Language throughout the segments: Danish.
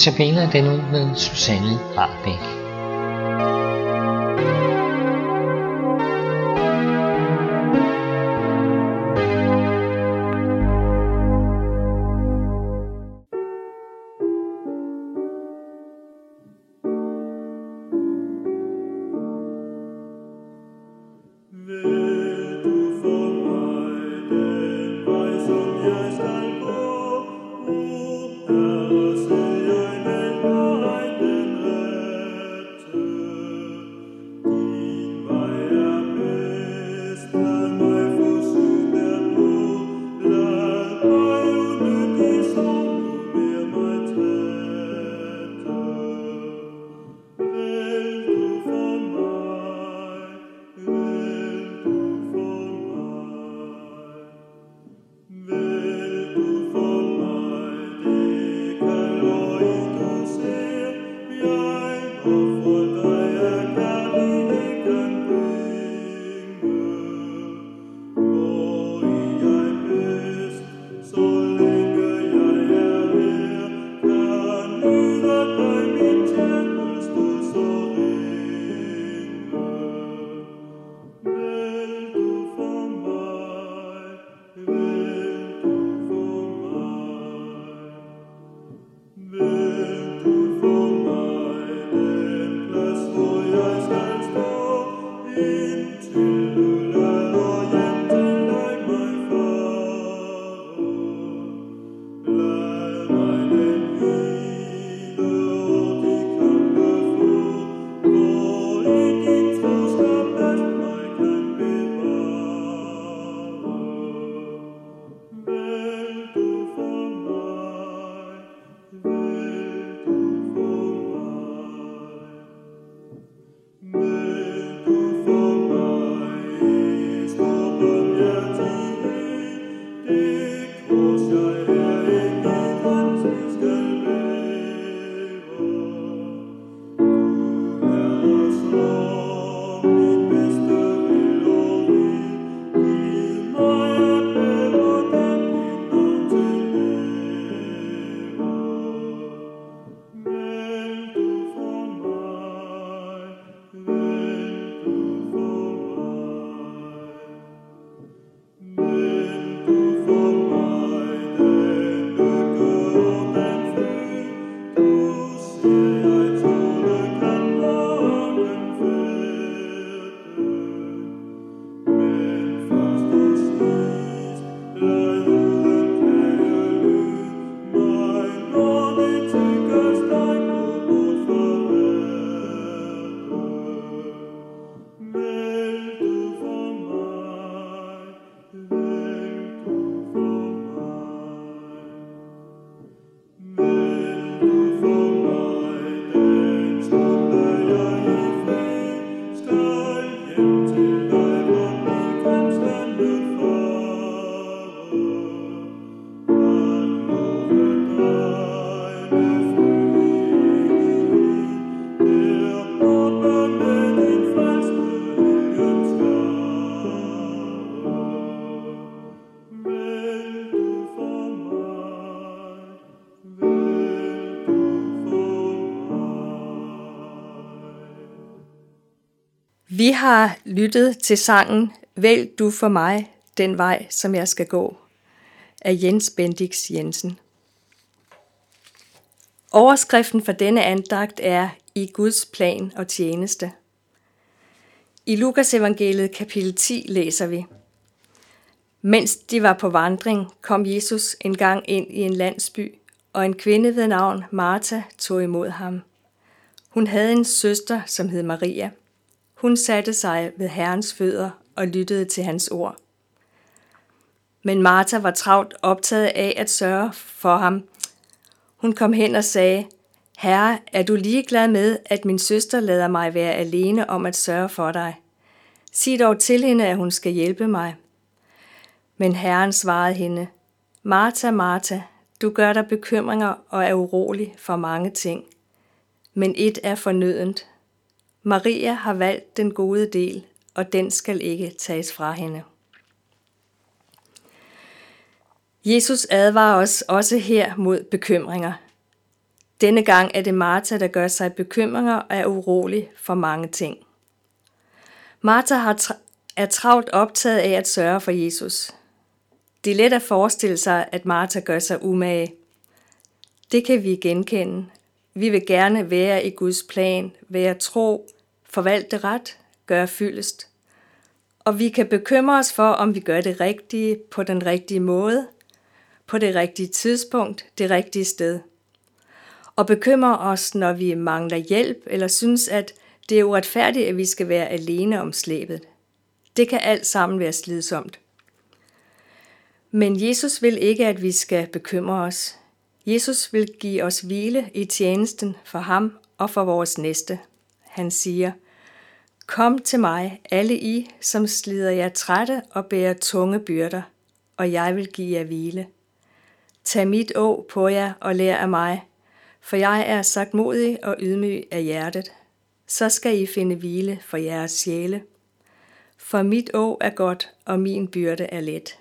Tabiner den ud med Susanne Rabeck. Vi har lyttet til sangen Vælg du for mig den vej, som jeg skal gå af Jens Bendix Jensen. Overskriften for denne andagt er I Guds plan og tjeneste. I Lukas evangeliet kapitel 10 læser vi. Mens de var på vandring, kom Jesus en gang ind i en landsby, og en kvinde ved navn Martha tog imod ham. Hun havde en søster, som hed Maria – hun satte sig ved Herrens fødder og lyttede til hans ord. Men Martha var travlt optaget af at sørge for ham. Hun kom hen og sagde, Herre, er du ligeglad med, at min søster lader mig være alene om at sørge for dig? Sig dog til hende, at hun skal hjælpe mig. Men Herren svarede hende, Martha, Martha, du gør dig bekymringer og er urolig for mange ting. Men et er fornødent, Maria har valgt den gode del, og den skal ikke tages fra hende. Jesus advarer os også her mod bekymringer. Denne gang er det Martha, der gør sig bekymringer og er urolig for mange ting. Martha har tra- er travlt optaget af at sørge for Jesus. Det er let at forestille sig, at Martha gør sig umage. Det kan vi genkende. Vi vil gerne være i Guds plan, være tro, forvalte ret, gøre fyldest. Og vi kan bekymre os for, om vi gør det rigtige på den rigtige måde, på det rigtige tidspunkt, det rigtige sted. Og bekymre os, når vi mangler hjælp, eller synes, at det er uretfærdigt, at vi skal være alene om slæbet. Det kan alt sammen være slidsomt. Men Jesus vil ikke, at vi skal bekymre os. Jesus vil give os hvile i tjenesten for ham og for vores næste. Han siger, Kom til mig, alle I, som slider jer trætte og bærer tunge byrder, og jeg vil give jer hvile. Tag mit å på jer og lær af mig, for jeg er sagt modig og ydmyg af hjertet. Så skal I finde hvile for jeres sjæle. For mit å er godt, og min byrde er let.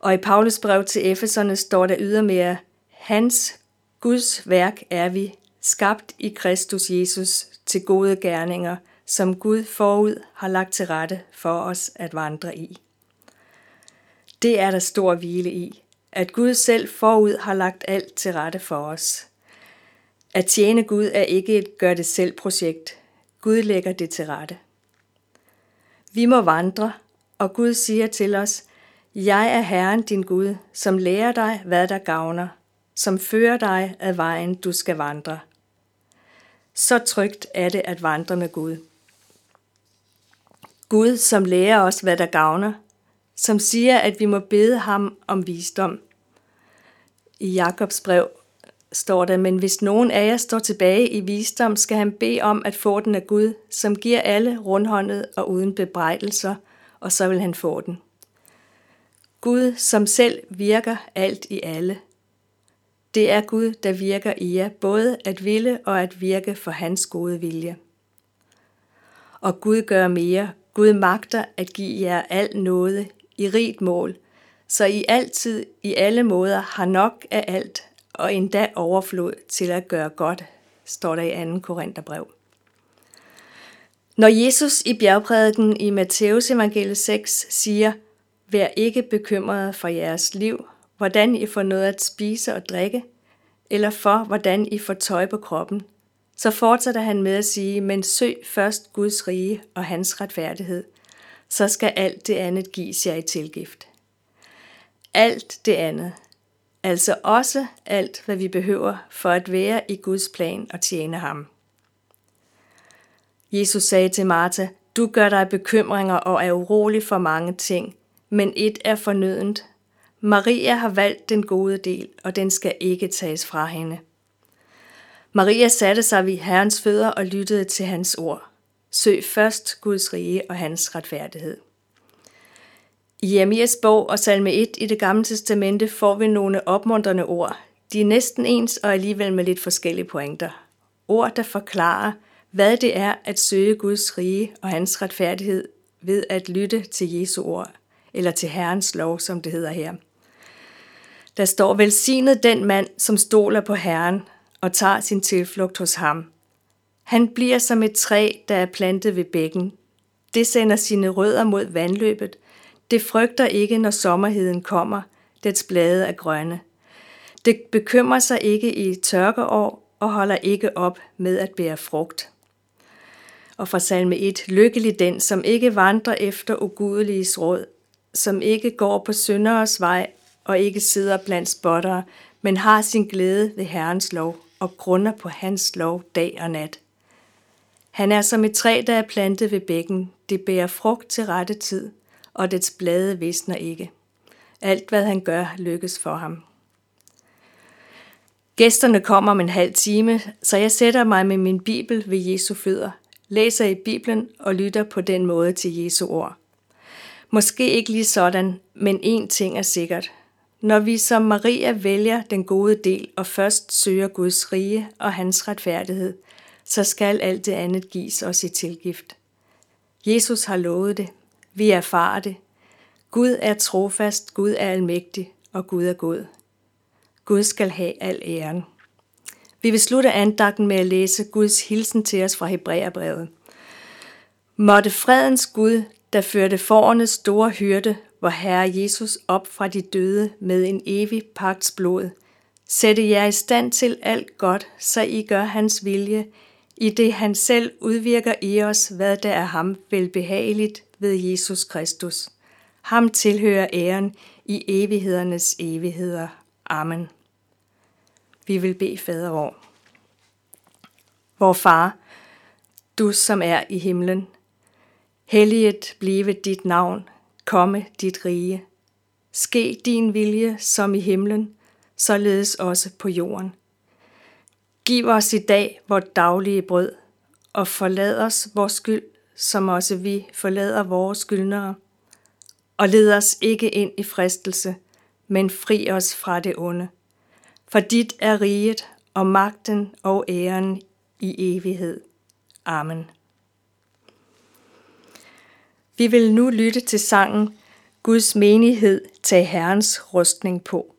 Og i Paulus brev til Efeserne står der ydermere, Hans Guds værk er vi, skabt i Kristus Jesus til gode gerninger, som Gud forud har lagt til rette for os at vandre i. Det er der stor hvile i, at Gud selv forud har lagt alt til rette for os. At tjene Gud er ikke et gør det selv projekt. Gud lægger det til rette. Vi må vandre, og Gud siger til os, jeg er Herren din Gud, som lærer dig, hvad der gavner, som fører dig ad vejen, du skal vandre. Så trygt er det at vandre med Gud. Gud, som lærer os, hvad der gavner, som siger, at vi må bede ham om visdom. I Jakobs brev står der, men hvis nogen af jer står tilbage i visdom, skal han bede om at få den af Gud, som giver alle rundhåndet og uden bebrejdelser, og så vil han få den. Gud, som selv virker alt i alle. Det er Gud, der virker i jer, både at ville og at virke for hans gode vilje. Og Gud gør mere. Gud magter at give jer al noget i rigt mål, så I altid i alle måder har nok af alt og endda overflod til at gøre godt, står der i 2. Korintherbrev. Når Jesus i bjergprædiken i Matteus evangelie 6 siger, Vær ikke bekymrede for jeres liv, hvordan I får noget at spise og drikke, eller for, hvordan I får tøj på kroppen, så fortsætter han med at sige, men søg først Guds rige og hans retfærdighed, så skal alt det andet gives jer i tilgift. Alt det andet, altså også alt, hvad vi behøver for at være i Guds plan og tjene ham. Jesus sagde til Martha, du gør dig bekymringer og er urolig for mange ting, men et er fornødent. Maria har valgt den gode del, og den skal ikke tages fra hende. Maria satte sig ved Herrens fødder og lyttede til hans ord. Søg først Guds rige og hans retfærdighed. I Jeremias bog og salme 1 i det gamle testamente får vi nogle opmuntrende ord. De er næsten ens og alligevel med lidt forskellige pointer. Ord, der forklarer, hvad det er at søge Guds rige og hans retfærdighed ved at lytte til Jesu ord, eller til Herrens lov, som det hedder her. Der står velsignet den mand, som stoler på Herren og tager sin tilflugt hos ham. Han bliver som et træ, der er plantet ved bækken. Det sender sine rødder mod vandløbet. Det frygter ikke, når sommerheden kommer. Dets blade er grønne. Det bekymrer sig ikke i tørkeår og holder ikke op med at bære frugt. Og fra salme 1, lykkelig den, som ikke vandrer efter ugudeliges råd, som ikke går på synderes vej og ikke sidder blandt spottere, men har sin glæde ved Herrens lov og grunder på hans lov dag og nat. Han er som et træ, der er plantet ved bækken. Det bærer frugt til rette tid, og dets blade visner ikke. Alt, hvad han gør, lykkes for ham. Gæsterne kommer om en halv time, så jeg sætter mig med min bibel ved Jesu fødder, læser i Bibelen og lytter på den måde til Jesu ord. Måske ikke lige sådan, men én ting er sikkert. Når vi som Maria vælger den gode del og først søger Guds rige og hans retfærdighed, så skal alt det andet gives os i tilgift. Jesus har lovet det. Vi erfarer det. Gud er trofast, Gud er almægtig, og Gud er god. Gud skal have al æren. Vi vil slutte andagten med at læse Guds hilsen til os fra Hebræerbrevet. Måtte fredens Gud, der førte forårenes store hyrde, hvor Herre Jesus op fra de døde med en evig pagts blod, sætte jer i stand til alt godt, så I gør hans vilje, i det han selv udvirker i os, hvad der er ham velbehageligt ved Jesus Kristus. Ham tilhører æren i evighedernes evigheder. Amen. Vi vil bede fader vor. Vor far, du som er i himlen, helliget blive dit navn, komme dit rige. Ske din vilje som i himlen, således også på jorden. Giv os i dag vort daglige brød, og forlad os vores skyld, som også vi forlader vores skyldnere. Og led os ikke ind i fristelse, men fri os fra det onde. For dit er riget og magten og æren i evighed. Amen. Vi vil nu lytte til sangen Guds menighed, tag Herrens rustning på.